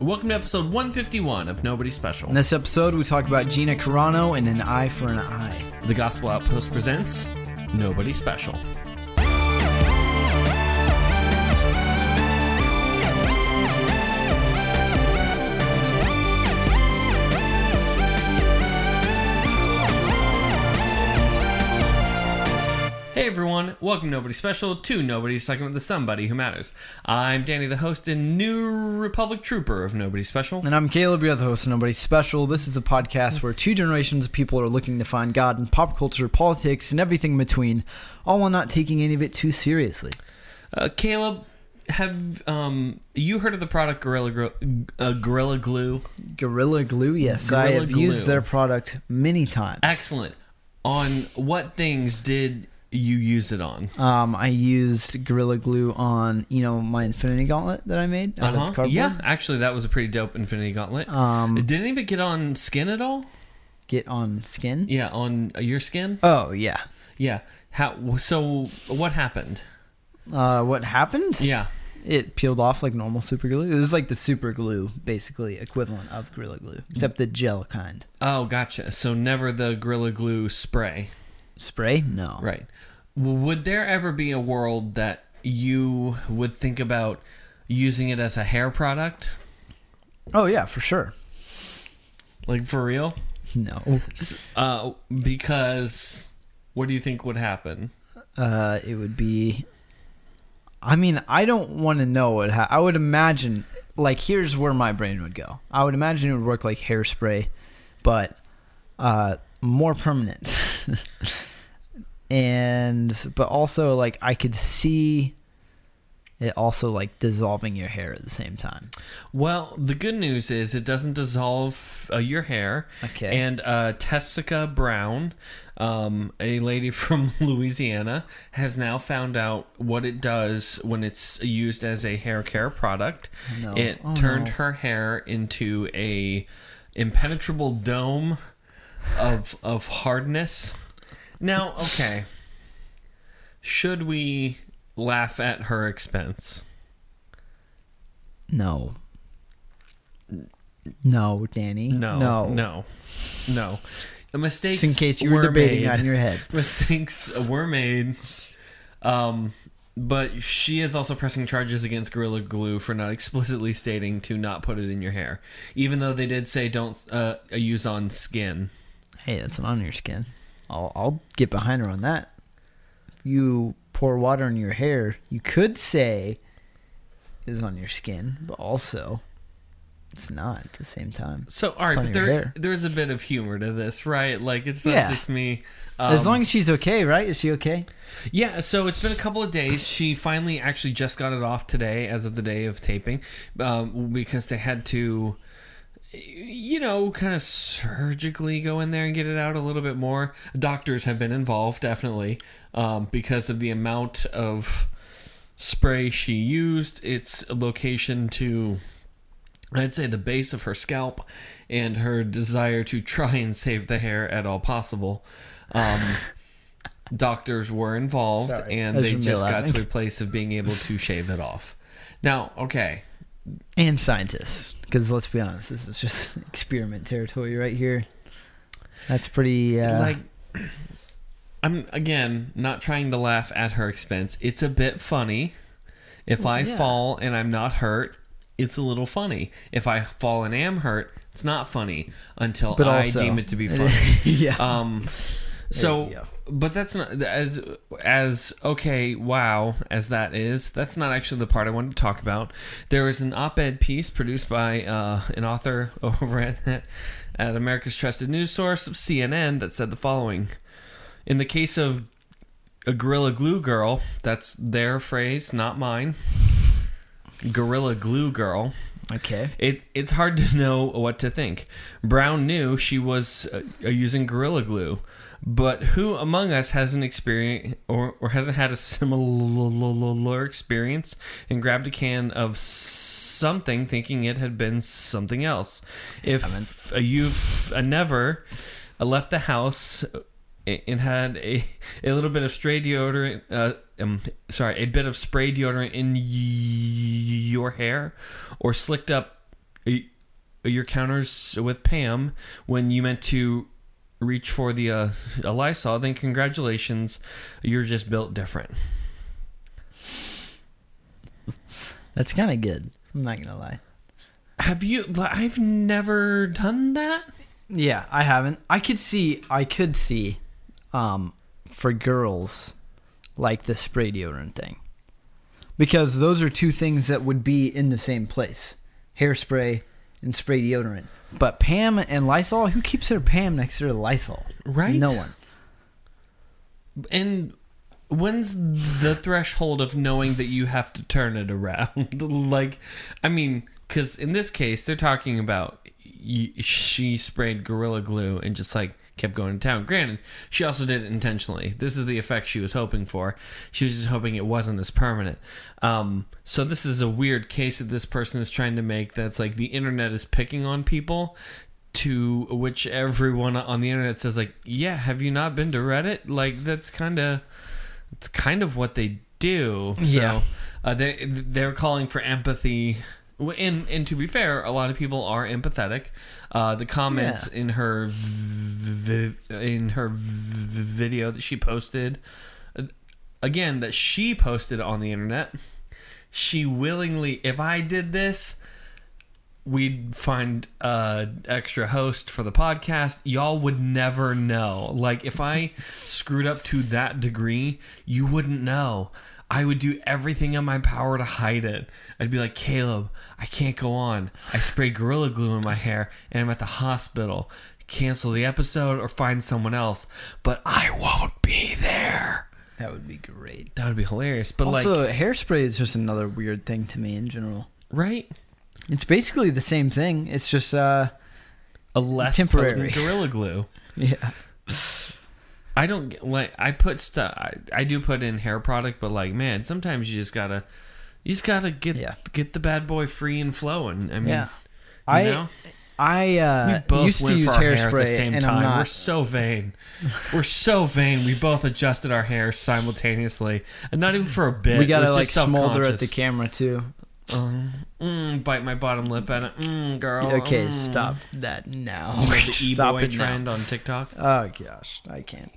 Welcome to episode 151 of Nobody Special. In this episode, we talk about Gina Carano and an eye for an eye. The Gospel Outpost presents Nobody Special. Welcome Nobody Special to Nobody's Talking with the Somebody Who Matters. I'm Danny, the host and new Republic Trooper of Nobody Special. And I'm Caleb, you're the host of Nobody Special. This is a podcast where two generations of people are looking to find God in pop culture, politics, and everything in between, all while not taking any of it too seriously. Uh, Caleb, have um, you heard of the product Gorilla Gru- uh, Gorilla Glue? Gorilla Glue, yes. I have Glue. used their product many times. Excellent. On what things did you used it on? Um, I used Gorilla Glue on, you know, my Infinity Gauntlet that I made out of cardboard. Uh-huh. Yeah, actually, that was a pretty dope Infinity Gauntlet. Um, didn't even get on skin at all? get on skin. Yeah, on your skin. Oh yeah. Yeah. How? So what happened? Uh, what happened? Yeah. It peeled off like normal super glue. It was like the super glue, basically equivalent of Gorilla Glue, except the gel kind. Oh, gotcha. So never the Gorilla Glue spray. Spray? No. Right. Would there ever be a world that you would think about using it as a hair product? Oh yeah, for sure. Like for real? No. Uh, because what do you think would happen? Uh, it would be. I mean, I don't want to know what. Ha- I would imagine, like, here's where my brain would go. I would imagine it would work like hairspray, but uh, more permanent. and but also like I could see it also like dissolving your hair at the same time. Well, the good news is it doesn't dissolve uh, your hair. Okay. And uh, Tessica Brown, um, a lady from Louisiana, has now found out what it does when it's used as a hair care product. no. It Oh, turned no. her hair into a impenetrable dome of of hardness. Now, okay. Should we laugh at her expense? No. No, Danny. No, No. no, no. The mistakes. Just in case you were, debating made. that in your head. mistakes were made. Um, but she is also pressing charges against Gorilla Glue for not explicitly stating to not put it in your hair, even though they did say don't uh, use on skin. Hey, that's not on your skin. I'll I'll get behind her on that. If you pour water on your hair, you could say is on your skin, but also it's not at the same time. So, all right, but there there's a bit of humor to this, right? Like it's not Yeah. just me. Um, as long as she's okay, right? Is she okay? Yeah, so it's been a couple of days. She finally actually just got it off today, as of the day of taping, um, because they had to, you know, kind of surgically go in there and get it out a little bit more. Doctors have been involved, definitely, um, because of the amount of spray she used, its location to. I'd say the base of her scalp and her desire to try and save the hair at all possible. Um, doctors were involved Sorry. and they just got to a place of being able to shave it off. Now, okay, And scientists, because let's be honest, this is just experiment territory right here. That's pretty. Uh, like I'm again not trying to laugh at her expense. It's a bit funny. If I yeah. fall and I'm not hurt, it's a little funny. If I fall and am hurt, it's not funny until but I also, deem it to be funny. yeah. Um, so. But that's not as as okay. Wow, as that is, that's not actually the part I wanted to talk about. There was an op-ed piece produced by uh, an author over at at America's trusted news source, CNN, that said the following: In the case of a Gorilla Glue Girl, that's their phrase, not mine. Gorilla Glue Girl. okay. It it's hard to know what to think. Brown knew she was uh, using Gorilla Glue, but who among us hasn't experienced or, or hasn't had a similar experience and grabbed a can of something thinking it had been something else? If uh, you've uh, never uh, left the house and had a, a little bit of spray deodorant, uh, um, sorry, a bit of spray deodorant in y- your hair, or slicked up your counters with Pam when you meant to reach for the uh, a Lysol, then congratulations, you're just built different. That's kind of good. I'm not gonna lie. Have you? I've never done that. Yeah, I haven't. I could see. I could see, um, for girls, like the spray deodorant thing, because those are two things that would be in the same place: hairspray and spray deodorant. But Pam and Lysol, who keeps their Pam next to their Lysol? Right? No one. And when's the threshold of knowing that you have to turn it around? like, I mean, because in this case, they're talking about y- she sprayed Gorilla Glue and just like kept going to town. Granted, she also did it intentionally. This is the effect she was hoping for. She was just hoping it wasn't as permanent. Um, so this is a weird case that this person is trying to make. That's like the internet is picking on people. To which everyone on the internet says like, yeah, have you not been to Reddit? Like that's kind of, it's kind of what they do. So, Yeah. uh, they they're calling for empathy. And and to be fair, a lot of people are empathetic. Uh, the comments in her v- in her v- video that she posted, uh, again that she posted on the internet, she willingly. If I did this, we'd find a extra host for the podcast y'all would never know like if i screwed up to that degree you wouldn't know i would do everything in my power to hide it i'd be like caleb i can't go on i spray gorilla glue in my hair and i'm at the hospital cancel the episode or find someone else but i won't be there That would be great. that would be hilarious but also, like hairspray is just another weird thing to me in general. right It's basically the same thing. It's just uh, a less Temporary. gorilla glue yeah. I don't like. I put stuff. I, I do put in hair product, but like, man, sometimes you just gotta, you just gotta get Yeah. get the bad boy free and flowing. I mean, Yeah. you I know? I uh, both used to use our hair hairspray at the same and time. I'm We're so vain. We're so vain. We both adjusted our hair simultaneously, and not even for a bit. we gotta like smolder at the camera too. Um, mm, bite my bottom lip at it. Mm, girl. Okay, mm. stop that now. You know the e-boy trend now. on TikTok. Oh gosh, I can't.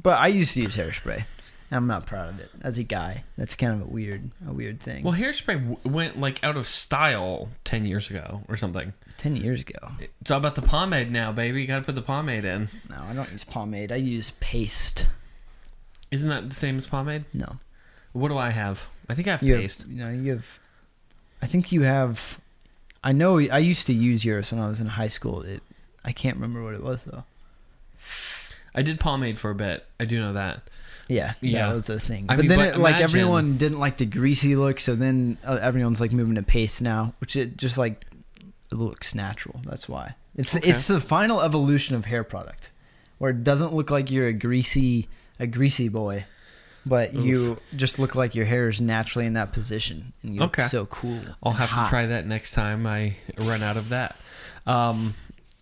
But I used to use hairspray. I'm not proud of it as a guy. That's kind of a weird, a weird thing. Well, hairspray w- went like out of style ten years ago or something. Ten years ago. It's all about the pomade now, baby. You gotta put the pomade in. No, I don't use pomade. I use paste. Isn't that the same as pomade? No, What do I have? I think I have you paste. have. You know, you have. I think you have. I know. I used to use yours when I was in high school. It. I can't remember what it was though. I did pomade for a bit. I do know that. Yeah, yeah, that was a thing. I but mean, then but it, like imagine- everyone didn't like the greasy look, so then uh, everyone's like moving to paste now, which it just like it looks natural. That's why it's Okay. it's the final evolution of hair product, where it doesn't look like you're a greasy a greasy boy, but you just look like your hair is naturally in that position, and you Okay. look so cool. I'll and have hot. to try that next time I run out of that. Um,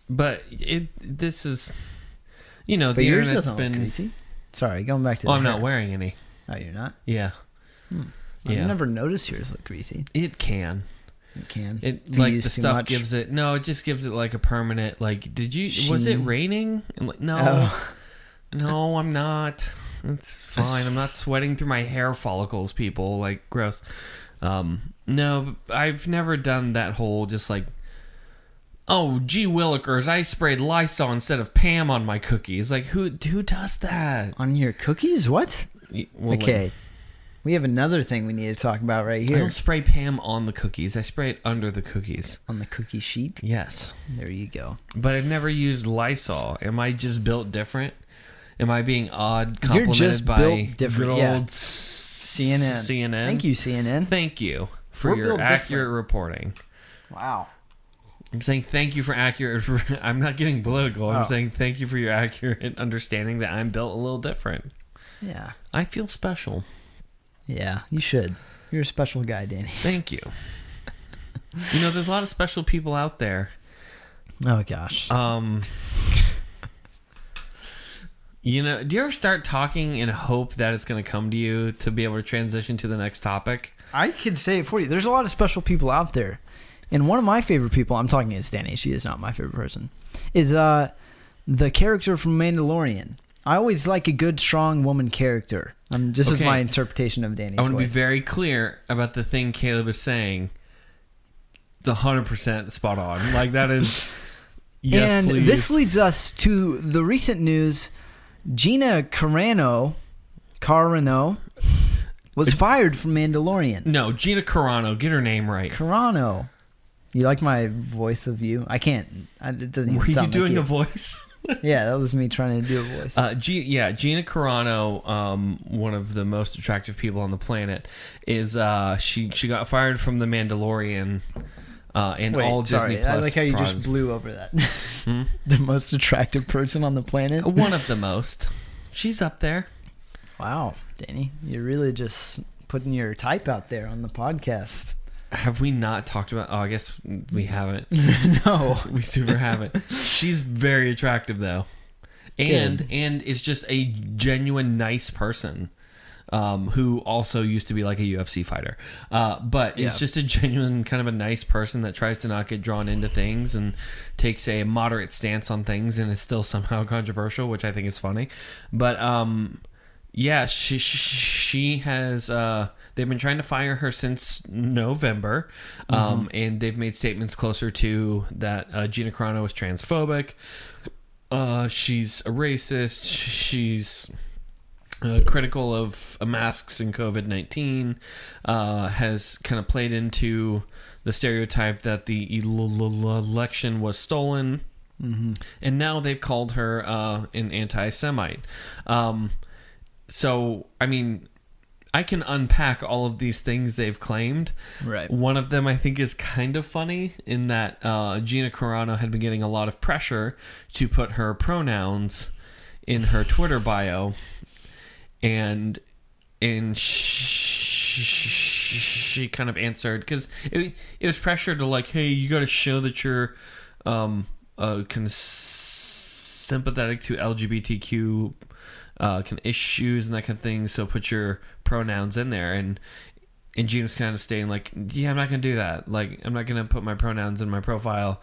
but it this is, you know, But the yours internet's doesn't look been. greasy. Sorry, going back to. Oh, the I'm not wearing any. Oh, you're not. Yeah, I've Yeah. never noticed yours look greasy. it can. It can. It you like use the too stuff much. gives it. No, it just gives it like a permanent. Like, did you? Was it Sheen. raining? And like, no. Oh. No, I'm not. It's fine. I'm not sweating through my hair follicles, people. Like, gross. Um, no, I've never done that whole just like, oh, gee willikers, I sprayed Lysol instead of Pam on my cookies. Like, who who does that? On your cookies? What? Well, like, okay. We have another thing we need to talk about right here I don't spray Pam on the cookies. I spray it under the cookies. on the cookie sheet. Yes, There you go. but I've never used Lysol. Am I just built different? Am I being odd You're complimented just by built different, good yeah. old CNN? CNN. Thank you, CNN. Thank you for We're your accurate different. reporting. Wow. I'm saying thank you for accurate. I'm not getting political. I'm Oh. saying thank you for your accurate understanding that I'm built a little different. Yeah. I feel special. Yeah, you should. You're a special guy, Danny. Thank you. you know, there's a lot of special people out there. Oh gosh. Um, you know, do you ever start talking in hope that it's going to come to you to be able to transition to the next topic? I could say it for you. There's a lot of special people out there. And one of my favorite people, I'm talking as Danny, she is not my favorite person, is uh the character from Mandalorian. I always like a good, strong woman character. Um, just as Okay. my interpretation of Danny. I want to be very clear about the thing Caleb is saying. It's hundred percent spot on. Like that is. Yes, and please. this leads us to the recent news. Gina Carano, Carano, was fired from Mandalorian. no, Gina Carano, get her name right. Carano. You like my voice of you? I can't. I, it doesn't even Were you doing like a voice? Yeah, that was me trying to do a voice. Uh, G- yeah, Gina Carano, um, one of the most attractive people on the planet, is uh, she she got fired from The Mandalorian uh, and Wait, all Disney sorry. Plus. I like how you just blew over that. Hmm? the most attractive person on the planet. one of the most. She's up there. Wow, Danny, you're really just putting your type out there on the podcast. Have we not talked about? Oh, I guess we haven't. no. We super haven't. She's very attractive though, and Good. and is just a genuine nice person. Um, who also used to be like a UFC fighter, uh, but is just a genuine kind of a nice person that tries to not get drawn into things and takes a moderate stance on things and is still somehow controversial, which I think is funny. But um, yeah, she she, she has. Uh, they've been trying to fire her since November, um, and they've made statements closer to that. Uh, Gina Carano is transphobic. Uh, she's a racist. She's uh, critical of uh, masks and COVID nineteen. Uh, has kind of played into the stereotype that the el- el- election was stolen Mm-hmm. and now they've called her uh, an anti-Semite. Um, so, I mean, I can unpack all of these things they've claimed. Right. One of them I think is kind of funny in that uh, Gina Carano had been getting a lot of pressure to put her pronouns in her Twitter bio, and and she, she kind of answered because it, it was pressure to like, hey, you got to show that you're um, uh, kind of sympathetic to LGBTQ uh, kind of issues and that kind of thing. So put your pronouns in there and. And Gina's kind of staying like, yeah, I'm not gonna do that. Like, I'm not gonna put my pronouns in my profile.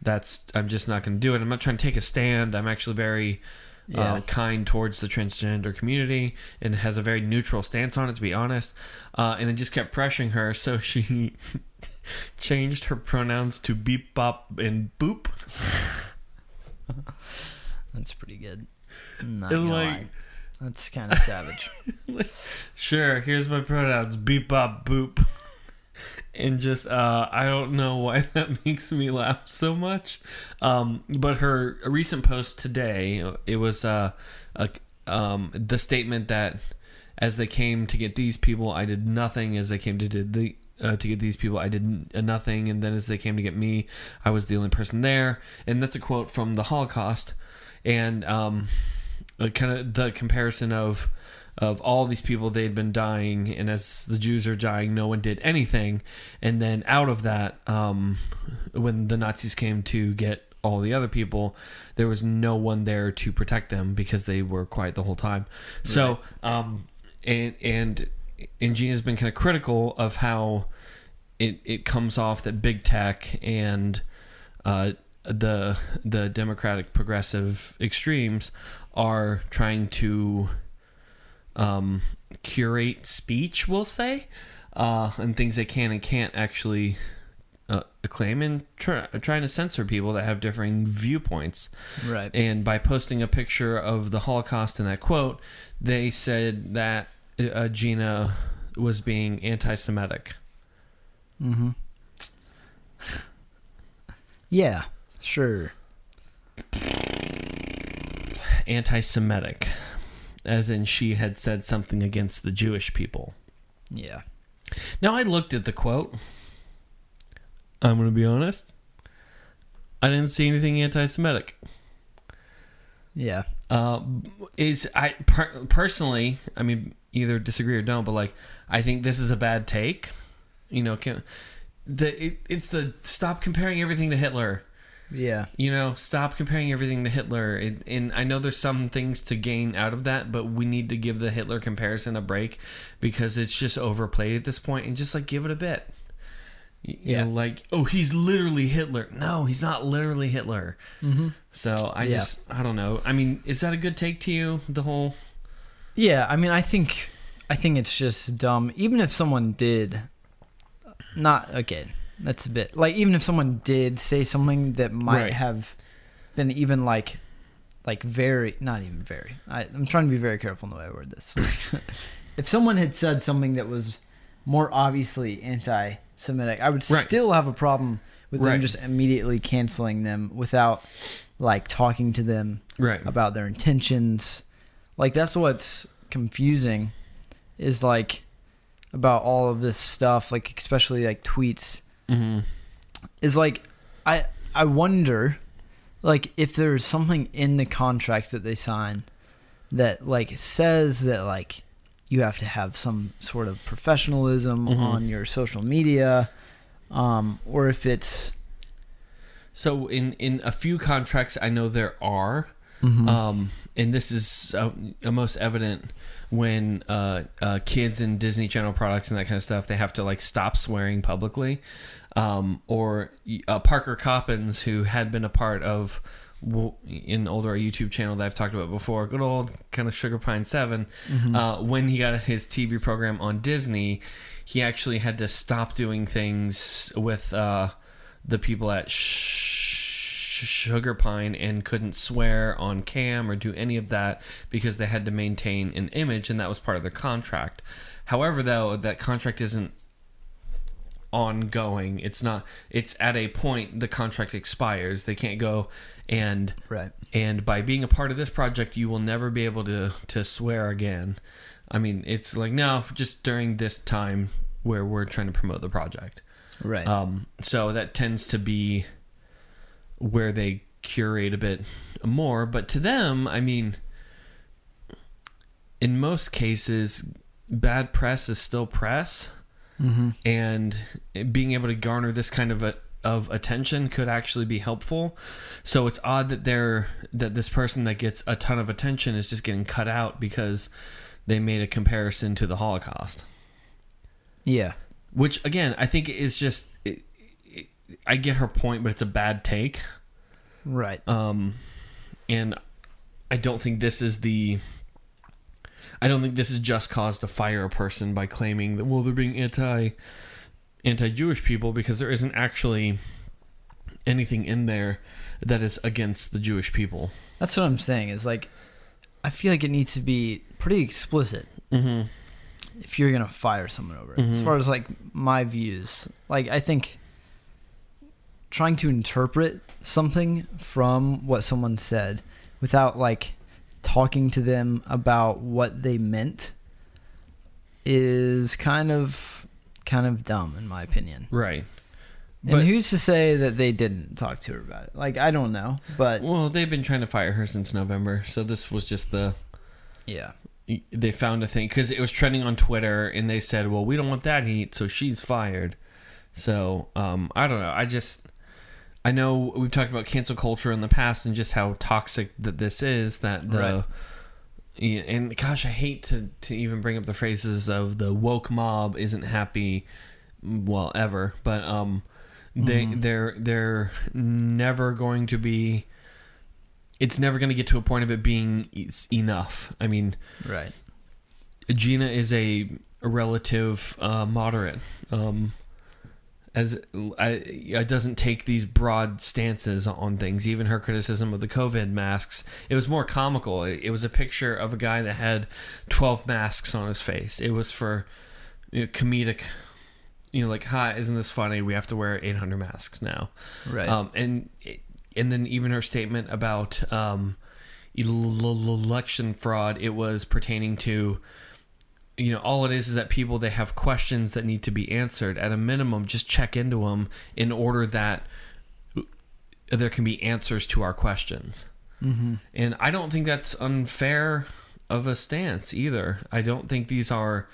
That's I'm just not gonna do it. I'm not trying to take a stand. I'm actually very Yeah. uh, kind towards the transgender community and has a very neutral stance on it, to be honest. Uh, and it just kept pressuring her, so she changed her pronouns to beep, bop, and boop. That's pretty good. And, like- lie. That's kind of savage. Sure, here's my pronouns: beep, bop, boop. And just, uh, I don't know why that makes me laugh so much. Um, but her recent post today, it was uh, a, um, the statement that as they came to get these people, I did nothing. As they came to did the uh, to get these people, I did uh, nothing. And then as they came to get me, I was the only person there. And that's a quote from the Holocaust. And um, kind of the comparison of of all these people they'd been dying and as the jews are dying no one did anything. And then out of that um, when the nazis came to get all the other people there was no one there to protect them because they were quiet the whole time. So um, and and and Gina's been kind of critical of how it it comes off that big tech and uh, the the democratic progressive extremes are trying to um, curate speech, we'll say, uh, and things they can and can't actually uh, acclaim, and try, trying to censor people that have differing viewpoints. right. And by posting a picture of the Holocaust in that quote, they said that uh, Gina was being anti-Semitic. Mm-hmm. yeah. Sure. Anti-Semitic, as in she had said something against the Jewish people. Yeah. Now I looked at the quote. I'm going to be honest. I didn't see anything anti-Semitic. Yeah. Uh, is I per- personally, I mean, either disagree or don't, but like, I think this is a bad take. You know, can, the it, it's the stop comparing everything to Hitler. Yeah. You know, stop comparing everything to Hitler. It, and I know there's some things to gain out of that, but we need to give the Hitler comparison a break because it's just overplayed at this point, and just like give it a bit. Y- Yeah. Know, like, oh, he's literally Hitler. No, he's not literally Hitler. Mm-hmm. So I Yeah. just, I don't know. I mean, is that a good take to you? The whole, Yeah, I mean, I think, I think it's just dumb. Even if someone did, not okay, that's a bit like even if someone did say something that might Right. have been even like, like very, not even very. I, I'm trying to be very careful in the way I word this. if someone had said something that was more obviously anti-Semitic, I would Right. still have a problem with them just immediately canceling them without like talking to them right? about their intentions. Like that's what's confusing is like about all of this stuff, like especially like tweets Mm-hmm. is like I I wonder like if there's something in the contracts that they sign that like says that like you have to have some sort of professionalism Mhm. on your social media um or if it's So in in a few contracts, I know there are, Mhm. um, and this is uh, most evident when uh, uh, kids in Disney Channel products and that kind of stuff, they have to like stop swearing publicly. Um, or uh, Parker Coppins, who had been a part of in older YouTube channel that I've talked about before, good old kind of Sugar Pine Seven. Mhm. Uh, when he got his TV program on Disney, he actually had to stop doing things with uh, the people at Sh- Sugar Pine and couldn't swear on cam or do any of that because they had to maintain an image, and that was part of their contract. However, though, that contract isn't ongoing. It's not. It's at a point the contract expires. They can't go and right. and by being a part of this project you will never be able to to swear again i mean it's like no just during this time where we're trying to promote the project Right. um so that tends to be where they curate a bit more but to them i mean in most cases bad press is still press mhm. and being able to garner this kind of a, of attention could actually be helpful. So it's odd that they're that this person that gets a ton of attention is just getting cut out because they made a comparison to the Holocaust, Yeah. which again I think is just. It, I get her point, but it's a bad take. Right. Um, and I don't think this is the. I don't think this is just cause to fire a person by claiming that well they're being anti anti-Jewish people because there isn't actually anything in there that is against the Jewish people. That's what I'm saying. Is like, I feel like it needs to be pretty explicit Mm-hmm. if you're gonna fire someone over it. As Mhm. far as like my views, like I think trying to interpret something from what someone said without like talking to them about what they meant is kind of kind of dumb in my opinion. Right. and But who's to say that they didn't talk to her about it? Like I don't know, but well, they've been trying to fire her since November, so this was just the yeah. they found a thing because it was trending on Twitter, and they said, "Well, we don't want that heat, so she's fired." So um, I don't know. I just I know we've talked about cancel culture in the past and just how toxic that this is. That the Right. Yeah, and gosh, I hate to to even bring up the phrases of the woke mob isn't happy, well ever, but um, they Mhm. they're they're never going to be. It's never going to get to a point of it being it's enough. I mean, Right. Gina is a, a relative uh, moderate. Um, as I, it doesn't take these broad stances on things. Even her criticism of the COVID masks, it was more comical. It, it was a picture of a guy that had twelve masks on his face. It was for you know, comedic. You know, like, hi, isn't this funny? We have to wear 800 masks now. Right. Um, and and then even her statement about um, election fraud, it was pertaining to, you know, all it is is that people they have questions that need to be answered. At a minimum, just check into them in order that there can be answers to our questions. mm-hmm. And I don't think that's unfair of a stance either. I don't think these are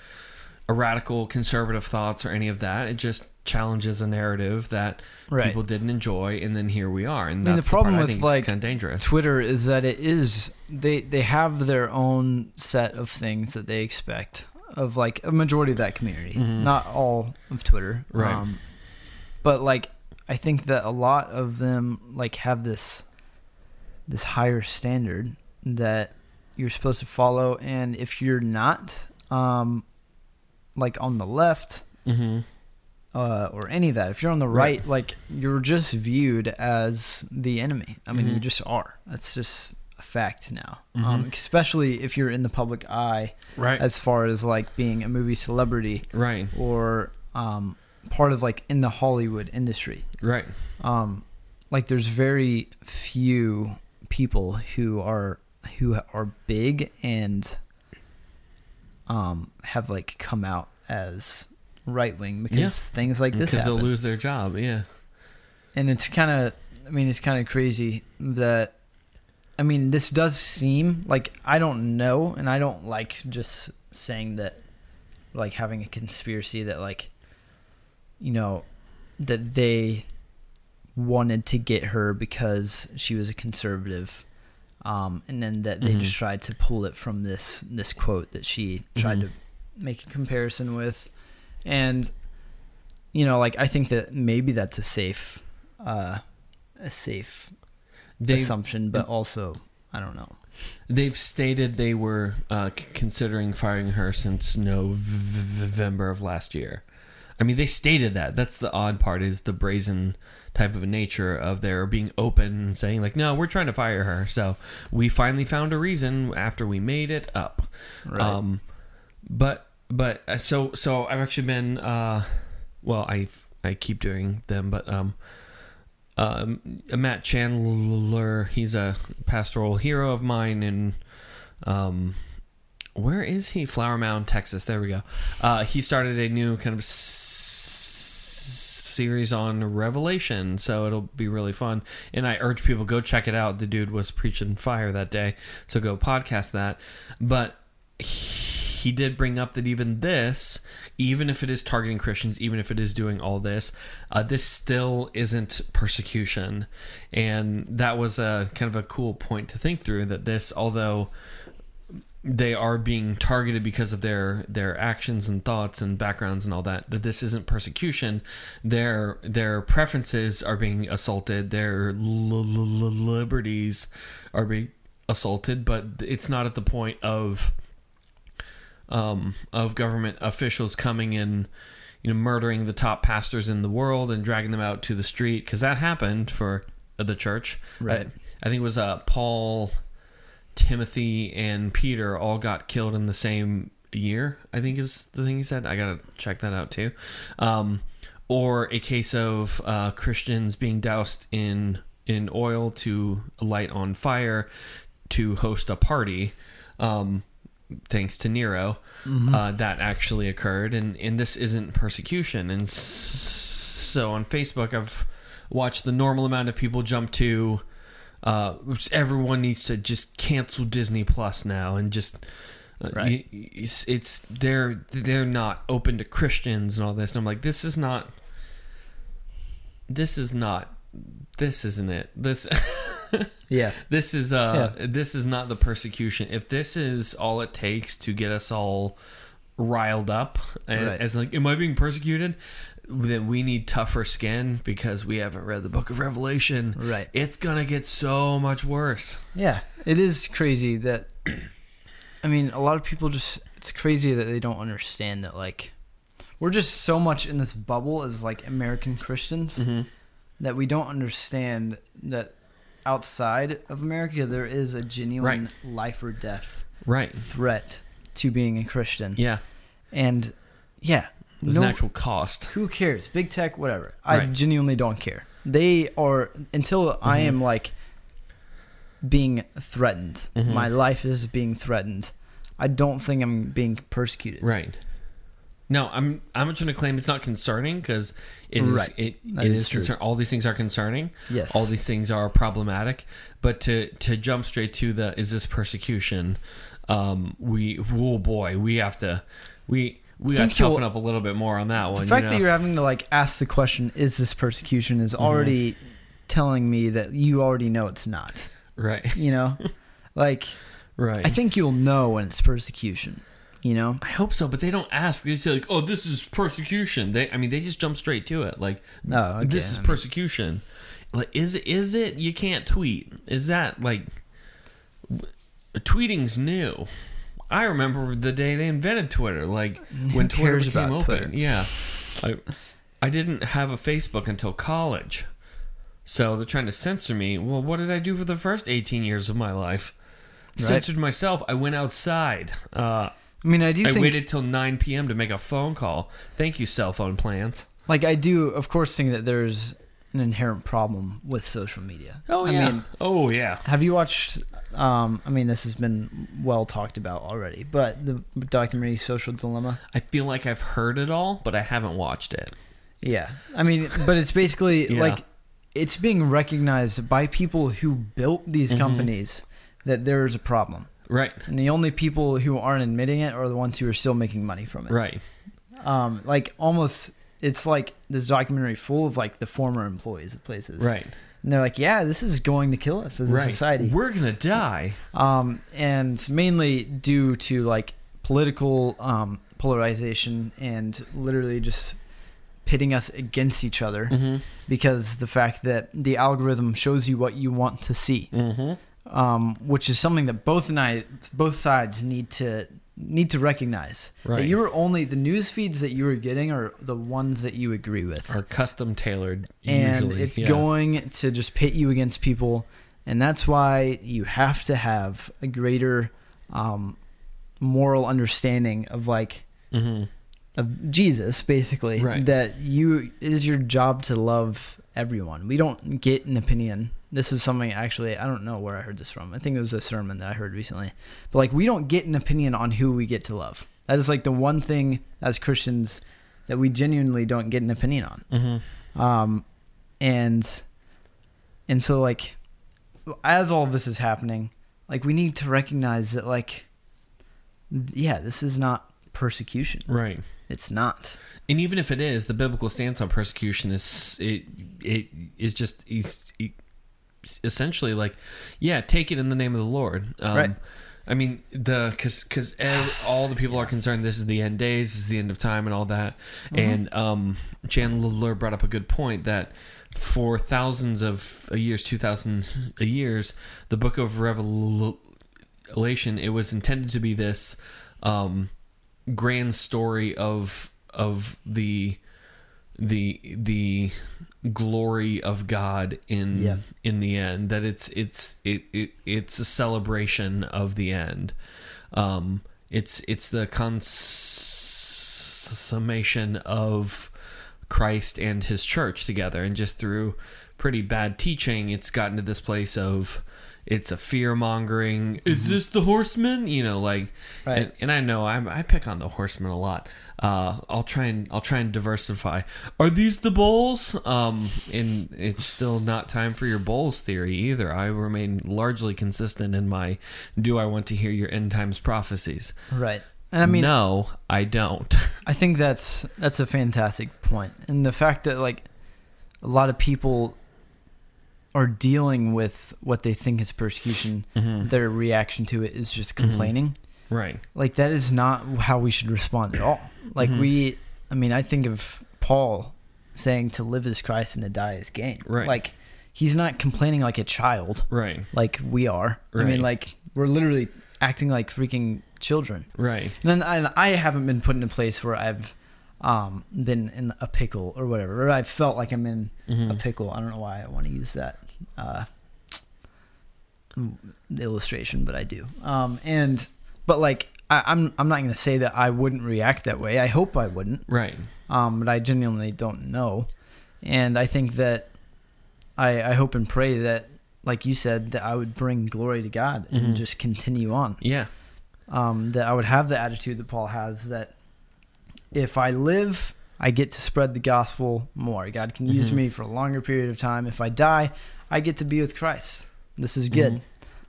a radical conservative thoughts or any of that. It just challenges a narrative that Right. people didn't enjoy, and then here we are. And the problem part with, like, kind of dangerous. Twitter is that it is they they have their own set of things that they expect of like a majority of that community, Mhm. not all of Twitter. Right. Um, but like I think that a lot of them like have this this higher standard that you're supposed to follow and if you're not um like on the left Mm-hmm. uh, or any of that. If you're on the Right. right, like you're just viewed as the enemy. I mean, you Mhm. just are. That's just a fact now. Mhm. Um, especially if you're in the public eye, Right. as far as like being a movie celebrity right. or um, part of like in the Hollywood industry. Right. Um, like there's very few people who are who are big and um have like come out as right wing because Yeah. things like this Because they'll lose their job. Yeah. and it's kind of i mean it's kind of crazy that i mean this does seem like i don't know and i don't like just saying that like having a conspiracy that like you know that they wanted to get her because she was a conservative um, and then that they Mhm. just tried to pull it from this this quote that she tried Mhm. to make a comparison with and you know like i think that maybe that's a safe uh a safe They've assumption but also i don't know they've stated they were uh, c- considering firing her since November of last year. I mean, they stated that. That's the odd part is the brazen type of a nature of their being open and saying like, no, we're trying to fire her. So we finally found a reason after we made it up. right Um, but but uh, so so I've actually been uh, well I I keep doing them, but um, um, Matt Chandler, he's a pastoral hero of mine, and um, where is he? Flower Mound, Texas. There we go. Uh, he started a new kind of s- series on Revelation, so it'll be really fun. And I urge people go check it out. The dude was preaching fire that day, so go podcast that. But he did bring up that even this, even if it is targeting Christians, even if it is doing all this, uh, this still isn't persecution, and that was a kind of a cool point to think through. That this, although they are being targeted because of their their actions and thoughts and backgrounds and all that that this isn't persecution their their preferences are being assaulted their liberties are being assaulted but it's not at the point of um of government officials coming in you know murdering the top pastors in the world and dragging them out to the street because that happened for the church Right. I, I think it was uh paul Timothy and Peter all got killed in the same year. I think is the thing he said. I gotta check that out too. Um, or a case of uh, Christians being doused in in oil to light on fire to host a party. Um, thanks to Nero, uh, that actually occurred, and and this isn't persecution. And so on Facebook, I've watched the normal amount of people jump to uh, everyone needs to just cancel Disney Plus now and just uh, Right. it's, it's they're they're not open to Christians and all this. And I'm like, this is not. This is not. This isn't it. This yeah this is uh this is not the persecution. If this is all it takes to get us all riled up and, Right. as like, am I being persecuted? Then we need tougher skin because we haven't read the Book of Revelation right it's gonna get so much worse. Yeah, it is crazy that. I mean, a lot of people just. It's crazy that they don't understand that, like, we're just so much in this bubble as, like, American Christians Mm-hmm. That we don't understand that outside of America there is a genuine life or death Right. threat to being a Christian. Yeah. And, yeah. There's no- an actual cost. who cares? Big tech, whatever. I Right. genuinely don't care. They are until I Mhm. am like being threatened. Mhm. My life is being threatened. I don't think I'm being persecuted. Right. No, I'm I'm not going to claim it's not concerning because it is Right. it, it is is true. concern. All these things are concerning. Yes. All these things are problematic. But to to jump straight to the is this persecution? Um, we oh boy, we have to we we got to toughen up a little bit more on that one. the fact you that you're having to like ask the question, "Is this persecution?" is Mm-hmm. already telling me that you already know it's not. right, You know, like right. I think you'll know when it's persecution. You know, I hope so, but they don't ask. They say like, "Oh, this is persecution." They, I mean, they just jump straight to it. Like, No, this is persecution. Like, is it? Is it? You can't tweet. Is that like? Tweeting's new. I remember the day they invented Twitter. Like when Twitter became open. Twitter? Yeah, I, I didn't have a Facebook until college, so they're trying to censor me. Well, what did I do for the first eighteen years of my life? Right. Censored myself. I went outside. Uh, I mean, I do I think waited till 9 p.m. to make a phone call. Thank you, cell phone plans. like I do, of course, think that there's an inherent problem with social media. I mean, oh yeah. have you watched? Um, I mean, this has been well talked about already, but the documentary "Social Dilemma." I feel like I've heard it all, but I haven't watched it. Yeah, I mean, but it's basically Yeah. like it's being recognized by people who built these Mhm. companies that there's a problem, Right. and the only people who aren't admitting it are the ones who are still making money from it. Right. Um, like almost, it's like this documentary full of like the former employees of places. Right. And they're like, yeah, this is going to kill us as a right. society. We're gonna die. um, and mainly due to like political um, polarization and literally just pitting us against each other Mm-hmm. because the fact that the algorithm shows you what you want to see, Mm-hmm. Um, which is something that both and I, both sides need to need to recognize that you are only the news feeds that you are getting are the ones that you agree with, Are custom tailored. and usually. it's yeah. going to just pit you against people, and that's why you have to have a greater um, moral understanding of like Mhm. of Jesus, basically. Right. That you it is your job to love everyone. We don't get an opinion. This is something actually I don't know where I heard this from. I think it was a sermon that I heard recently. But like we don't get an opinion on who we get to love. That is like the one thing as Christians that we genuinely don't get an opinion on. Mhm. Um, and and so like as all this is happening, like we need to recognize that like yeah, this is not persecution. Right. It's not. And even if it is, the biblical stance on persecution is it it is just is essentially like, yeah, take it in the name of the Lord. Um, Right. I mean the because because all the people are concerned. This is the end days. This is the end of time, and all that. And um, Chandler brought up a good point that for thousands of years, two thousand years, the Book of Revelation it was intended to be this um, grand story of of the the the glory of God in Yeah. in the end that it's it's it, it it's a celebration of the end um it's it's the consummation of Christ and his church together and just through pretty bad teaching it's gotten to this place of it's a fear mongering is this the horseman you know like Right. and, and I know I'm, I pick on the horseman a lot. Uh, I'll try and I'll try and diversify. Are these the bowls? Um, and it's still not time for your bowls theory either. I remain largely consistent in my. Do I want to hear your end times prophecies? Right. And I mean, no, I don't. I think that's that's a fantastic point. And the fact that like a lot of people are dealing with what they think is persecution, Mhm. their reaction to it is just Mm-hmm. complaining. Right. Like that is not how we should respond at all. Like Mhm. we I mean, I think of Paul saying to live is Christ and to die is gain. Right. Like he's not complaining like a child Right. like we are. I mean like we're literally acting like freaking children. Right. And then and I haven't been put in a place where I've um, been in a pickle or whatever. Or I've felt like I'm in a Mhm. pickle. I don't know why I want to use that uh, illustration, but I do. Um, and but like I, I'm I'm not going to say that I wouldn't react that way. I hope I wouldn't. Right. Um, but I genuinely don't know. And I think that I I hope and pray that like you said that I would bring glory to God and just continue on Yeah. um, that I would have the attitude that Paul has that if I live, I get to spread the gospel more. God can use Mhm. me for a longer period of time. If I die, I get to be with Christ. This is good. Mhm.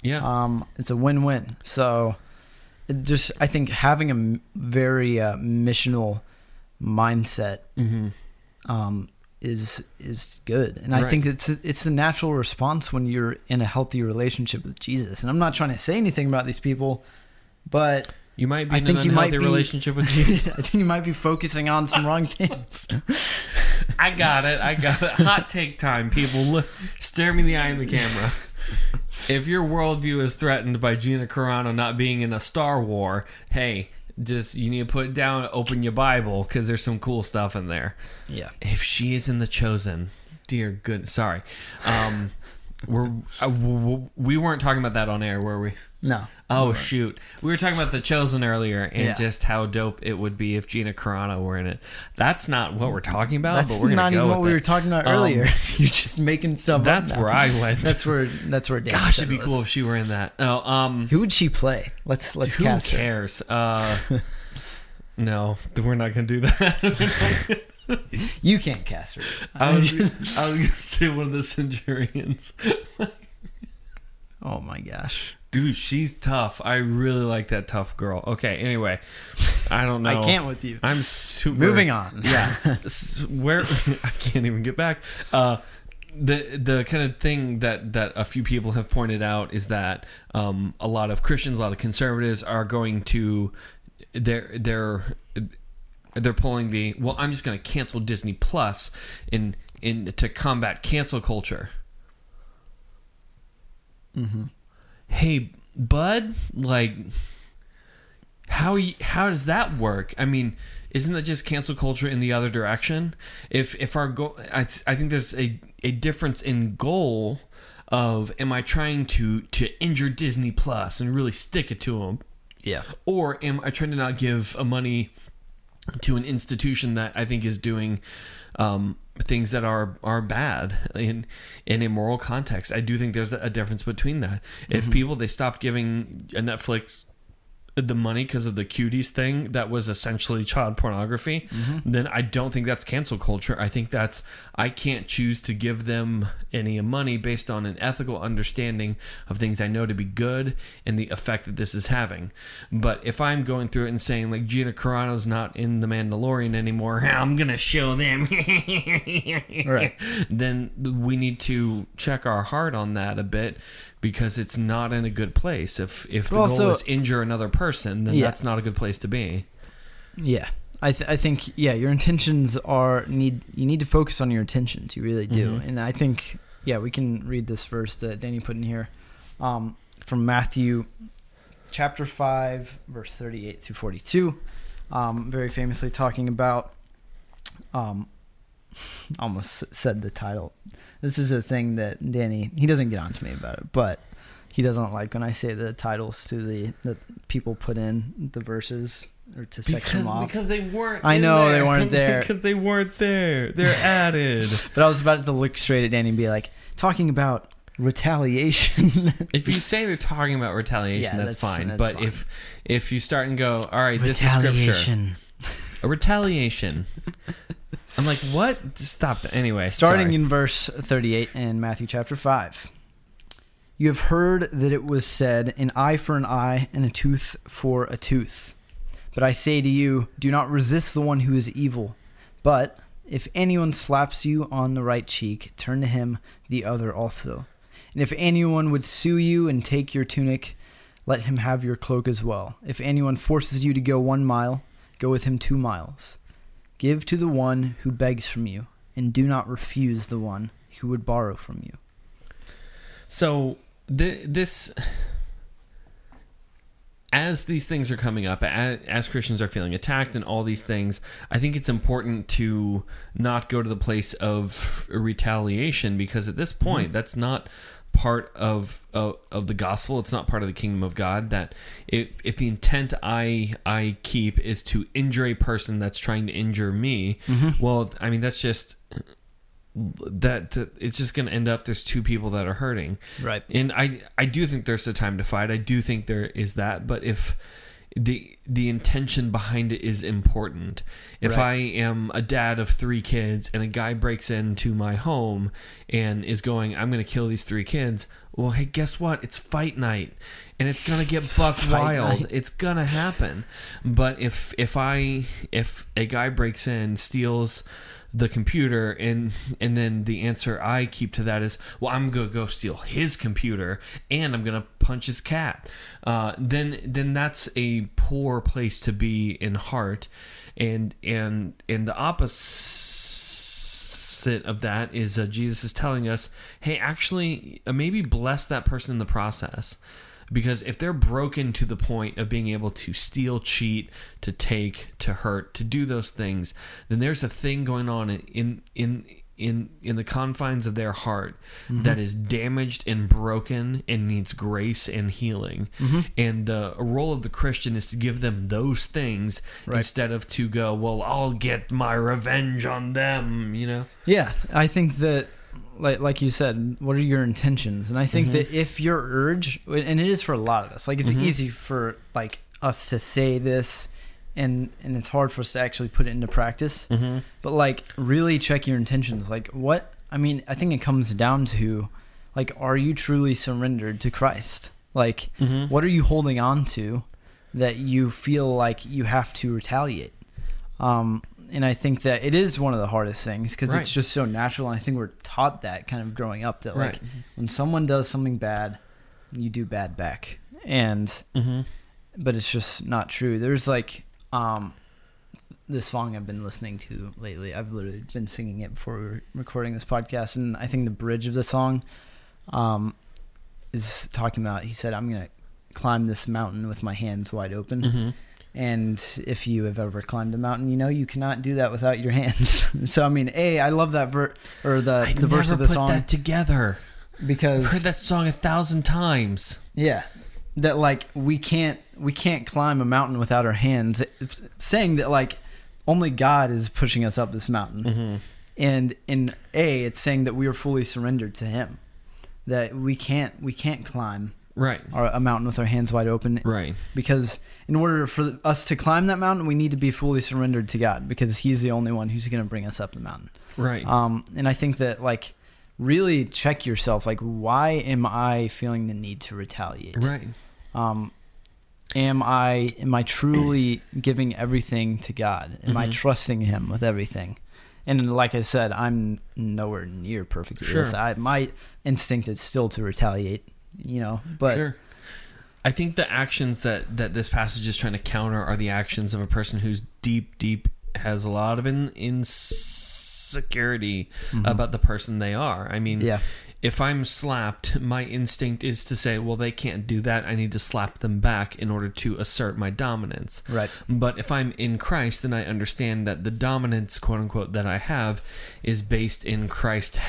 Yeah. Um, it's a win-win. So, it just I think having a very uh, missional mindset mm-hmm. um, is is good, and I think it's it's the natural response when you're in a healthy relationship with Jesus. And I'm not trying to say anything about these people, but You might be I in think an you might unhealthy be- relationship with Jesus. I think you might be focusing on some wrong things. I got it. I got it. Hot take time, people. Look, stare me in the eye in the camera. If your worldview is threatened by Gina Carano not being in a Star War, hey, just you need to put it down, open your Bible, because there's some cool stuff in there. yeah. If she is in the chosen, dear good, sorry, um, we're uh, we weren't talking about that on air, were we? No. Oh shoot, we were talking about the chosen earlier, and Yeah. just how dope it would be if Gina Carano were in it. That's not what we're talking about, That's but we're not go even what we it. were talking about Um, earlier. You're just making stuff up That's where I went. That's where that's where Dan Gosh, it'd be was. cool if she were in that. Oh, um, Who would she play? Let's let's who cast her. cares? Uh, no, we're not gonna do that. You can't cast her. I was, I was gonna say one of the Centurions. oh my gosh. Dude, she's tough. I really like that tough girl. Okay, anyway, I don't know. I can't with you. I'm super. Moving on. Yeah, where I can't even get back. Uh, the the kind of thing that that a few people have pointed out is that um, a lot of Christians, a lot of conservatives are going to they're they're they're pulling the well. I'm just going to cancel Disney Plus in in to combat cancel culture. Mm-hmm. Hey, bud, like how y- how does that work? I mean, isn't that just cancel culture in the other direction? If if our goal, I, I think there's a a difference in goal of am I trying to to injure Disney Plus and really stick it to them, Yeah. or am I trying to not give a money to an institution that I think is doing um, things that are are bad in in a moral context? I do think there's a difference between that. If people they stopped giving a Netflix the money because of the cuties thing that was essentially child pornography, mm-hmm. then I don't think that's cancel culture. I think that's I can't choose to give them any money based on an ethical understanding of things I know to be good and the effect that this is having. But if I'm going through it and saying like Gina Carano's not in the Mandalorian anymore, I'm gonna show them, Right. then we need to check our heart on that a bit because it's not in a good place. If if the But goal is injure another person, then Yeah. that's not a good place to be. Yeah. I, th- I think yeah your intentions are need you need to focus on your intentions you really do Mhm. and I think yeah we can read this verse that Danny put in here um, from Matthew chapter 5 verse 38 through 42 um, very famously talking about um, almost said the title this is a thing that Danny he doesn't get on to me about it but he doesn't like when I say the titles to the that people put in the verses or to section them off because they weren't. I know they weren't there. because they weren't there. They're added. But I was about to look straight at Danny and be like, talking about retaliation. if you say they're talking about retaliation, Yeah, that's, that's- fine. that's but fine. if if you start and go, all right, this is scripture, a retaliation. I'm like, what? Stop that. Anyway, Starting sorry. in verse 38 in Matthew chapter 5. You have heard that it was said, an eye for an eye and a tooth for a tooth. But I say to you, do not resist the one who is evil. But if anyone slaps you on the right cheek, turn to him the other also. And if anyone would sue you and take your tunic, let him have your cloak as well. If anyone forces you to go one mile, go with him two miles. Give to the one who begs from you, and do not refuse the one who would borrow from you. So th- this, as these things are coming up, as, as Christians are feeling attacked and all these things, I think it's important to not go to the place of retaliation because at this point, mm-hmm. that's not part of, of of the gospel. It's not part of the kingdom of God. That if if the intent I I keep is to injure a person that's trying to injure me, mm-hmm. well, I mean that's just that it's just going to end up there's two people that are hurting Right. and i i do think there's a time to fight i do think there is that but if the the intention behind it is important if Right. i am a dad of three kids and a guy breaks into my home and is going i'm going to kill these three kids well hey guess what it's fight night and it's going to get buck wild night. it's going to happen but if if i if a guy breaks in steals the computer and and then the answer I keep to that is well I'm gonna go steal his computer and I'm gonna punch his cat. Uh, then then that's a poor place to be in heart and and and the opposite of that is uh, Jesus is telling us hey actually uh, maybe bless that person in the process because if they're broken to the point of being able to steal, cheat, to take, to hurt, to do those things, then there's a thing going on in in in in the confines of their heart Mm-hmm. that is damaged and broken and needs grace and healing. Mm-hmm. And the role of the Christian is to give them those things Right. instead of to go, well, I'll get my revenge on them. You know. Yeah, I think that, like like you said, what are your intentions? And I think Mm-hmm. that if your urge, and it is for a lot of us, like it's Mhm. easy for like us to say this, and and it's hard for us to actually put it into practice. Mm-hmm. But like, really check your intentions. Like, what? I mean, I think it comes down to, like, are you truly surrendered to Christ? Like, Mm-hmm. what are you holding on to that you feel like you have to retaliate? Um, and I think that it is one of the hardest things because Right. it's just so natural. And I think we're taught that kind of growing up that like Right. when someone does something bad, you do bad back. And Mm-hmm. but it's just not true. There's like um this song I've been listening to lately. I've literally been singing it before we were recording this podcast, and I think the bridge of the song um is talking about. He said, "I'm gonna climb this mountain with my hands wide open." Mm-hmm. And if you have ever climbed a mountain, you know you cannot do that without your hands. so I mean, a I love that ver- or the I the verse of the put song that together. because I've heard that song a thousand times. Yeah. That like we can't we can't climb a mountain without our hands. It's saying that like only God is pushing us up this mountain. Mm-hmm. And in A it's saying that we are fully surrendered to him. That we can't we can't climb Right. our, a mountain with our hands wide open Right. because in order for us to climb that mountain we need to be fully surrendered to God because he's the only one who's going to bring us up the mountain. Right. Um, and I think that like really check yourself like why am I feeling the need to retaliate? right. um am i am i truly giving everything to god am i Mhm. trusting him with everything and like i said i'm nowhere near perfect Sure. I, my instinct is still to retaliate you know but sure. I think the actions that that this passage is trying to counter are the actions of a person who's deep, deep has a lot of in, insecurity Mhm. about the person they are. I mean, yeah if I'm slapped, my instinct is to say, well, they can't do that. I need to slap them back in order to assert my dominance. right But if I'm in Christ, then I understand that the dominance, quote unquote, that I have is based in Christ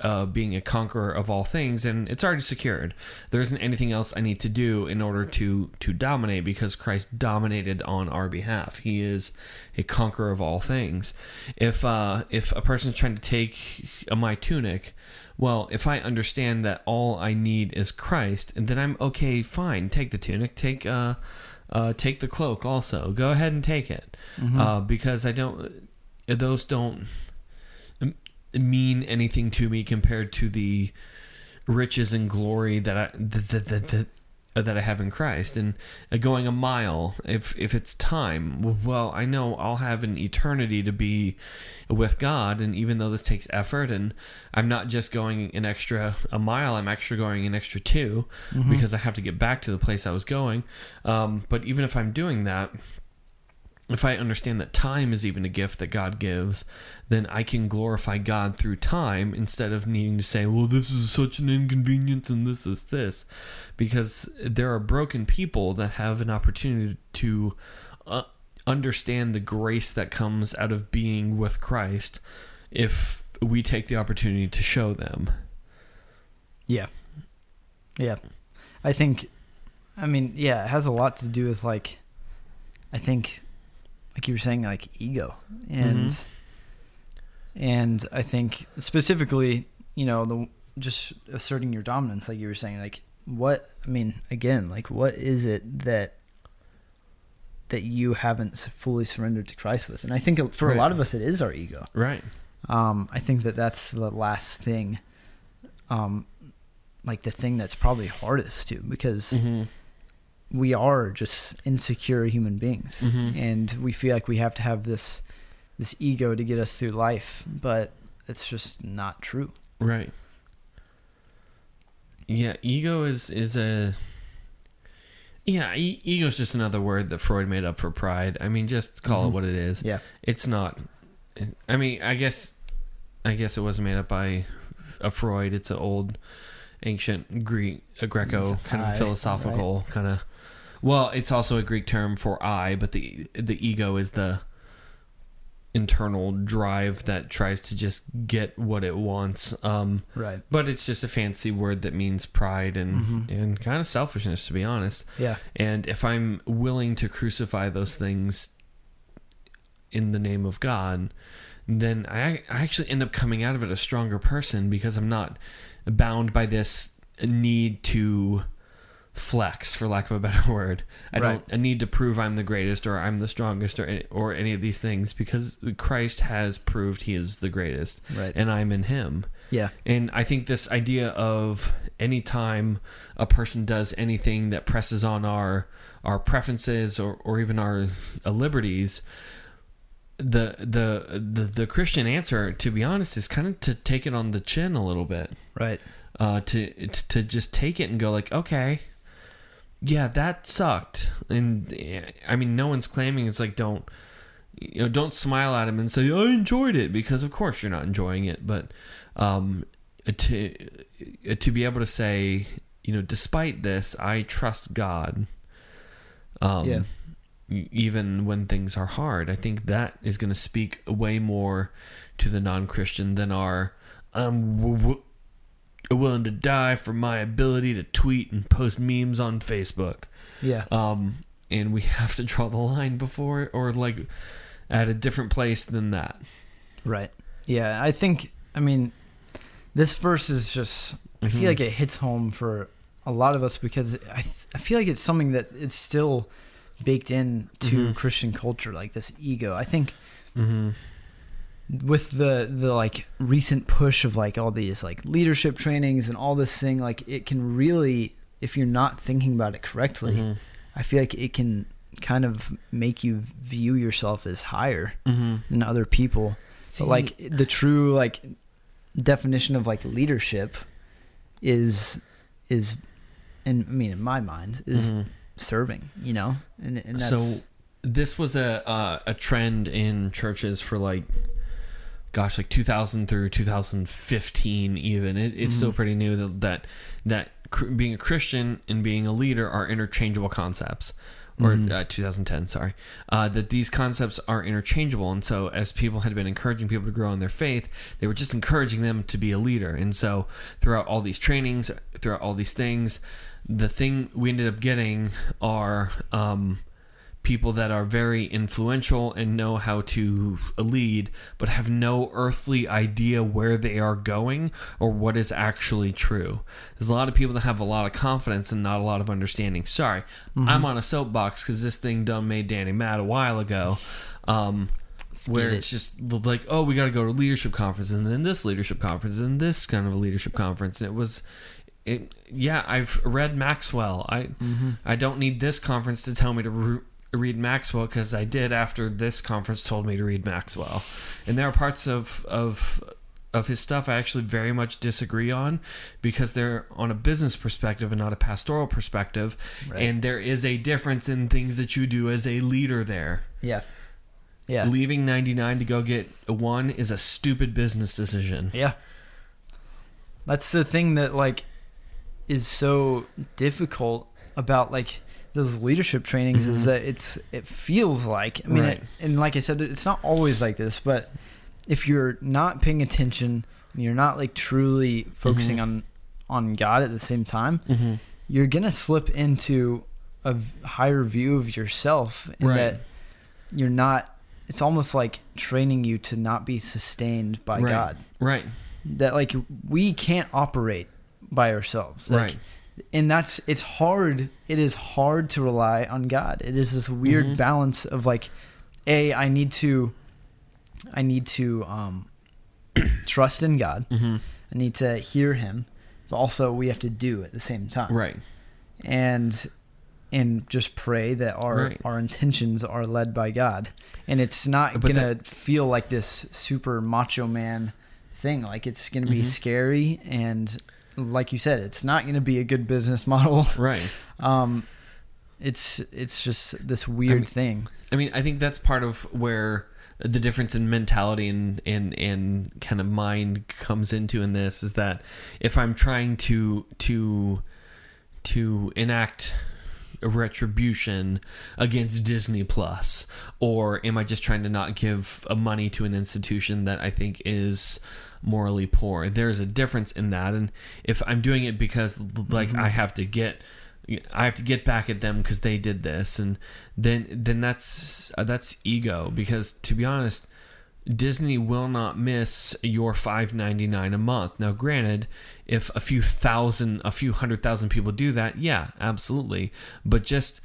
uh, being a conqueror of all things, and it's already secured. There isn't anything else I need to do in order to to dominate because Christ dominated on our behalf. He is a conqueror of all things. If uh, if a person's trying to take my tunic, well, if I understand that all I need is Christ, and then I'm okay, fine. Take the tunic, take uh, uh, take the cloak also. Go ahead and take it, Mhm. uh, because I don't. Those don't mean anything to me compared to the riches and glory that I that that, that, that that I have in Christ, and uh, going a mile, if if it's time, well, I know I'll have an eternity to be with God, and even though this takes effort, and I'm not just going an extra a mile, I'm actually going an extra 2 Mhm. because I have to get back to the place I was going. Um, but even if I'm doing that, if I understand that time is even a gift that God gives, then I can glorify God through time instead of needing to say, well, this is such an inconvenience and this is this. Because there are broken people that have an opportunity to uh, understand the grace that comes out of being with Christ if we take the opportunity to show them. Yeah. Yeah. I think I mean, yeah, it has a lot to do with like I think like you were saying like ego. And Mhm. and I think specifically, you know, the just asserting your dominance like you were saying like what I mean, again, like what is it that that you haven't fully surrendered to Christ with? And I think for a lot of us it is our ego. Right. Um, I think that that's the last thing, um, like the thing that's probably hardest too, because Mm-hmm. We are just insecure human beings, Mhm. and we feel like we have to have this this ego to get us through life, but it's just not true. Right. Yeah, ego is is a yeah, e- ego is just another word that Freud made up for pride. I mean, just call Mhm. it what it is. Yeah. It's not. I mean, I guess, I guess it wasn't made up by a Freud. It's an old, ancient Greek, a Greco kind of philosophical kind of. Well, it's also a Greek term for I, but the the ego is the internal drive that tries to just get what it wants. Um, Right. but it's just a fancy word that means pride and Mhm. and kind of selfishness, to be honest. Yeah. And if I'm willing to crucify those things in the name of God, then I, I actually end up coming out of it a stronger person because I'm not bound by this need to flex, for lack of a better word. I Right. don't I need to prove I'm the greatest or I'm the strongest or any- or any of these things because Christ has proved He is the greatest, Right. and I'm in Him. Yeah. And I think this idea of anytime a person does anything that presses on our our preferences or, or even our uh, liberties, the, the the the Christian answer, to be honest, is kind of to take it on the chin a little bit, Right. uh, to to just take it and go like, okay, yeah, that sucked, and I mean, no one's claiming it's like don't you know don't smile at him and say I enjoyed it because of course you're not enjoying it, but um, to to be able to say you know despite this I trust God. Um, Yeah. Even when things are hard, I think that is going to speak way more to the non-Christian than our I'm w- w- willing to die for my ability to tweet and post memes on Facebook. Yeah. Um, and we have to draw the line before or like at a different place than that. Right. Yeah. I think. I mean, this verse is just. I Mhm. feel like it hits home for a lot of us because I th- I feel like it's something that it's still baked in to Mhm. Christian culture, like this ego. I think Mm-hmm. With the the like recent push of like all these like leadership trainings and all this thing, like it can really, if you're not thinking about it correctly, Mm-hmm. I feel like it can kind of make you view yourself as higher Mm-hmm. than other people. See, But like the true like definition of like leadership is is in I mean in my mind is Mhm. serving, you know? And and that's so this was a uh, a trend in churches for like gosh like 2000 through 2015 even. It, it's still Mhm. pretty new that that, that cr- being a christian and being a leader are interchangeable concepts. Or Mhm. uh, 2010 sorry. Uh, that these concepts are interchangeable. And so as people had been encouraging people to grow in their faith they were just encouraging them to be a leader. And so throughout all these trainings throughout all these things the thing we ended up getting are um, people that are very influential and know how to lead, but have no earthly idea where they are going or what is actually true. There's a lot of people that have a lot of confidence and not a lot of understanding. Sorry, I'm on a soapbox because this thing done made Danny mad a while ago. Um, where it's just like, oh, we got to go to leadership conference and then this leadership conference and this kind of a leadership conference. And it was, it yeah, I've read Maxwell. I Mm-hmm. I don't need this conference to tell me to re- read Maxwell because I did after this conference told me to read Maxwell. And there are parts of of of his stuff I actually very much disagree on because they're on a business perspective and not a pastoral perspective. Right. And there is a difference in things that you do as a leader there. yeah. Yeah. Leaving 99 to go get a 1 is a stupid business decision. Yeah. That's the thing that like is so difficult about like those leadership trainings Mhm. is that it's it feels like I mean Right. it, and like I said it's not always like this but if you're not paying attention and you're not like truly focusing Mhm. on on God at the same time Mm-hmm. you're to slip into a higher view of yourself in Right. that you're not it's almost like training you to not be sustained by Right. God Right. that like we can't operate by ourselves like, right. And that's it's hard it is hard to rely on god it is this weird Mhm. balance of like a i need to i need to um trust in god Mm-hmm. i need to hear him but also we have to do at the same time Right. and and just pray that our Right. our intentions are led by God. And it's not But gonna feel like this super macho man thing. Like it's gonna be Mhm. scary and like you said, it's not gonna be a good business model. Right. Um it's it's just this weird mean- thing. I mean, I think that's part of where the difference in mentality and, and, and kind of mind comes into in this is that if I'm trying to to to enact a retribution against Disney Plus, or am I just trying to not give a money to an institution that I think is morally poor? There's a difference in that, and if I'm doing it because like I have to get I have to get back at them because they did this, and then then that's uh, that's ego. Because to be honest, Disney will not miss your five ninety nine a month. Now, granted, if a few thousand, a few hundred thousand people do that, yeah, absolutely. But just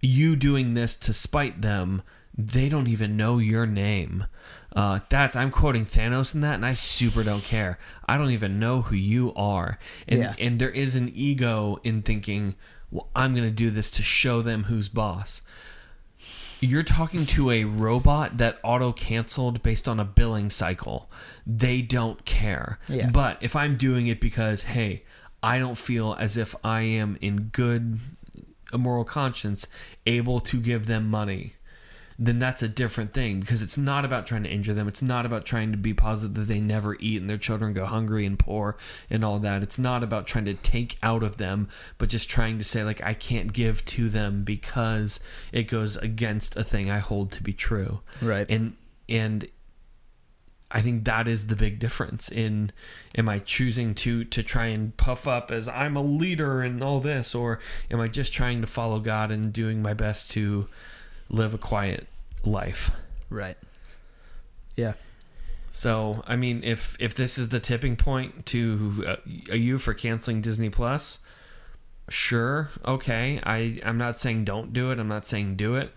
you doing this to spite them, they don't even know your name. Uh, that's I'm quoting Thanos in that, and I super don't care. I don't even know who you are, and Yeah. and there is an ego in thinking, well, I'm gonna do this to show them who's boss. You're talking to a robot that auto canceled based on a billing cycle. They don't care. Yeah. But if I'm doing it because, hey, I don't feel as if I am in good a moral conscience able to give them money then that's a different thing because it's not about trying to injure them. It's not about trying to be positive that they never eat and their children go hungry and poor and all that. It's not about trying to take out of them but just trying to say like i can't give to them because it goes against a thing i hold to be true. Right. and and I think that is the big difference in am I choosing to to try and puff up as I'm a leader and all this or am I just trying to follow God and doing my best to live a quiet life. right. Yeah. So, I mean, if if this is the tipping point to uh, you for canceling Disney Plus, sure, okay. I I'm not saying don't do it. I'm not saying do it.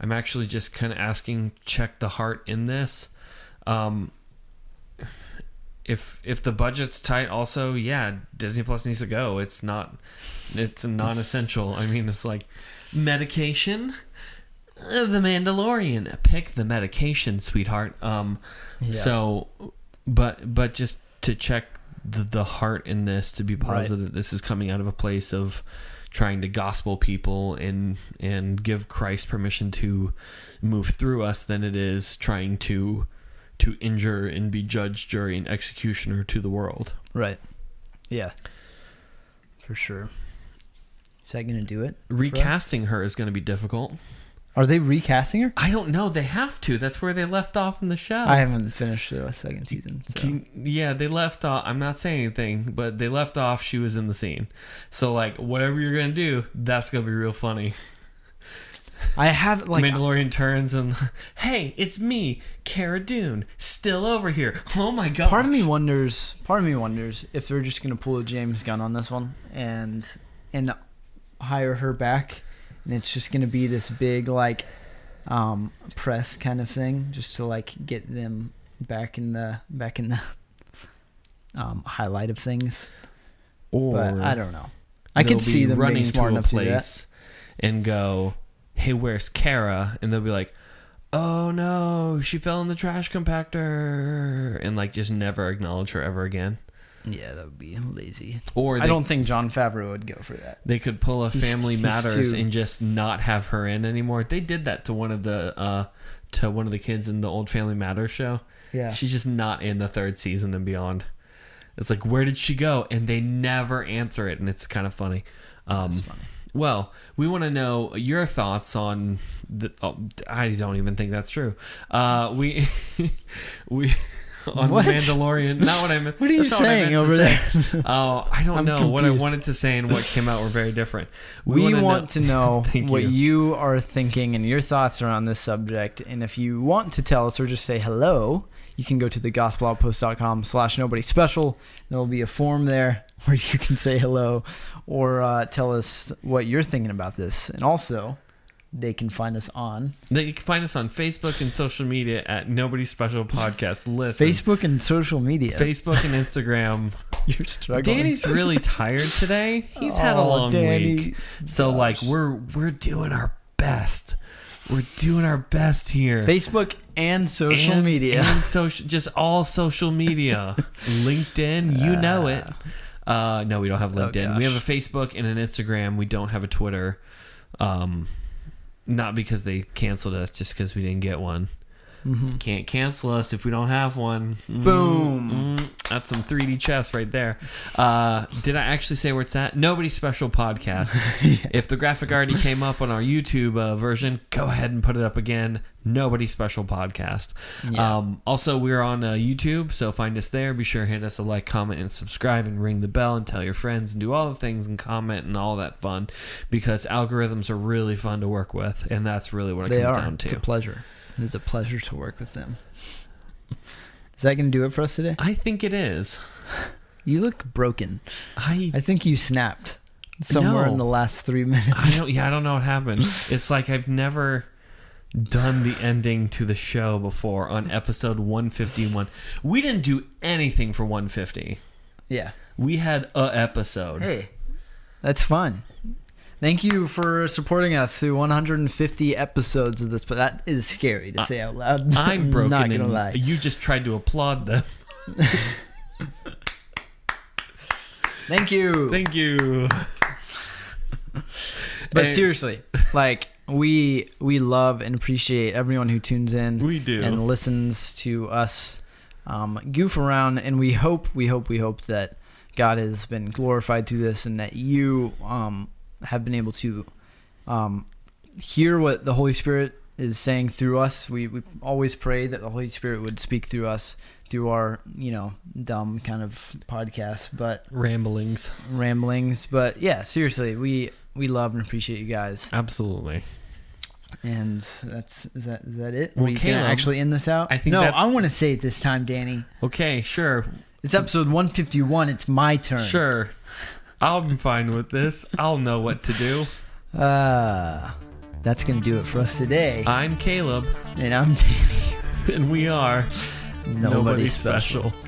I'm actually just kind of asking check the heart in this. Um if if the budget's tight also, yeah, Disney Plus needs to go. It's not it's a non-essential. I mean, it's like medication uh, the Mandalorian. Pick the medication, sweetheart. Um, Yeah. so, but but just to check the the heart in this to be Right. positive that this is coming out of a place of trying to gospel people and and give Christ permission to move through us than it is trying to to injure and be judge, jury, and executioner to the world. Right. Yeah. For sure. Is that gonna do it? Recasting her is going to be difficult. Are they recasting her? I don't know. They have to. That's where they left off in the show. I haven't finished the second season. So. Can- yeah, they left off. I'm not saying anything, but they left off. She was in the scene. So like, whatever you're gonna do, that's gonna be real funny. I have like Mandalorian turns and, hey, it's me, Cara Dune, still over here. Oh my god. part of me wonders. Part of me wonders if they're just gonna pull a James Gunn on this one and and hire her back, and it's just gonna be this big like um press kind of thing, just to like get them back in the back in the um highlight of things. Or But I don't know. I could see them running to a enough to place and go, "Hey, where's Cara?" And they'll be like, "Oh no, she fell in the trash compactor," and like just never acknowledge her ever again. Yeah, that would be lazy. Or they, I don't think Jon Favreau would go for that. they could pull a Family he's Matters too- and just not have her in anymore. They did that to one of the uh to one of the kids in the old Family Matters show. Yeah. She's just not in the third season and beyond. It's like, where did she go? And they never answer it, and it's kind of funny. Um, That's funny. well, we want to know your thoughts on the. Oh, I don't even think that's true. Uh, we we on What? Mandalorian. Not what I meant. What are you that's not what I saying over say. there? Oh, I don't I'm know. What I wanted to say and what came out were very different. We, wanna to know what you. you. are thinking and your thoughts are on this subject. And if you want to tell us or just say hello, you can go to the gospeloutpost.com slash nobody special. There will be a form there where you can say hello or uh, tell us what you're thinking about this. And also, they can find us on Then you can find us on Facebook and social media at Nobody Special Podcast. Listen, Facebook and social media. Facebook and Instagram. You're struggling. Danny's really tired today. He's had a Oh, long Danny. week. So like we're we're doing our best. We're doing our best here. Facebook and social And- media. and social, just all social media. LinkedIn, you know it. Uh, no, we don't have Oh, LinkedIn. we have a. Facebook and an Instagram. We don't have a Twitter. Um, not because they canceled us, just because we didn't get one. Mhm. Can't cancel us if we don't have one. Mm, Boom. mm, that's some 3D chess right there. Uh, did I actually say where it's at? Nobody special podcast. If the graphic already came up on our YouTube uh, version, go ahead and put it up again. Nobody special podcast. Yeah. Um, also, we're on uh, YouTube, so find us there. Be sure to hit us a like, comment, and subscribe, and ring the bell, and tell your friends, and do all the things, and comment, and all that fun, because algorithms are really fun to work with, and that's really what it they comes are. down to. It's a to. Pleasure. It's a pleasure to work with them. Is that going to do it for us today? I think it is. You look broken. I I think you snapped somewhere No. in the last three minutes. I don't. Yeah, I don't know what happened. It's like I've never done the ending to the show before on episode 151. We didn't do anything for 150. Yeah. We had a episode. Hey, that's fun. Thank you for supporting us through 150 episodes of this, but that is scary to say out loud. I'm broken, Not gonna lie. you just tried to applaud them. Thank you. Thank you. but And seriously, like we we love and appreciate everyone who tunes in we do. and listens to us um, goof around, and we hope, we hope, we hope that God has been glorified through this, and that you um, have been able to um, hear what the Holy Spirit is saying through us. We we always pray that the Holy Spirit would speak through us through our you know dumb kind of podcast, but Ramblings. ramblings. But yeah, seriously, we we love and appreciate you guys, Absolutely. and that's is that is that it? Well, Are we gonna actually end this out? I think no. I want to say it this time, Danny. Okay, sure. It's episode 151. It's my turn. Sure. I'm fine with this. I'll know what to do. Uh, that's going to do it for us today. I'm Caleb, and I'm Danny. and we are Nobody, special. special.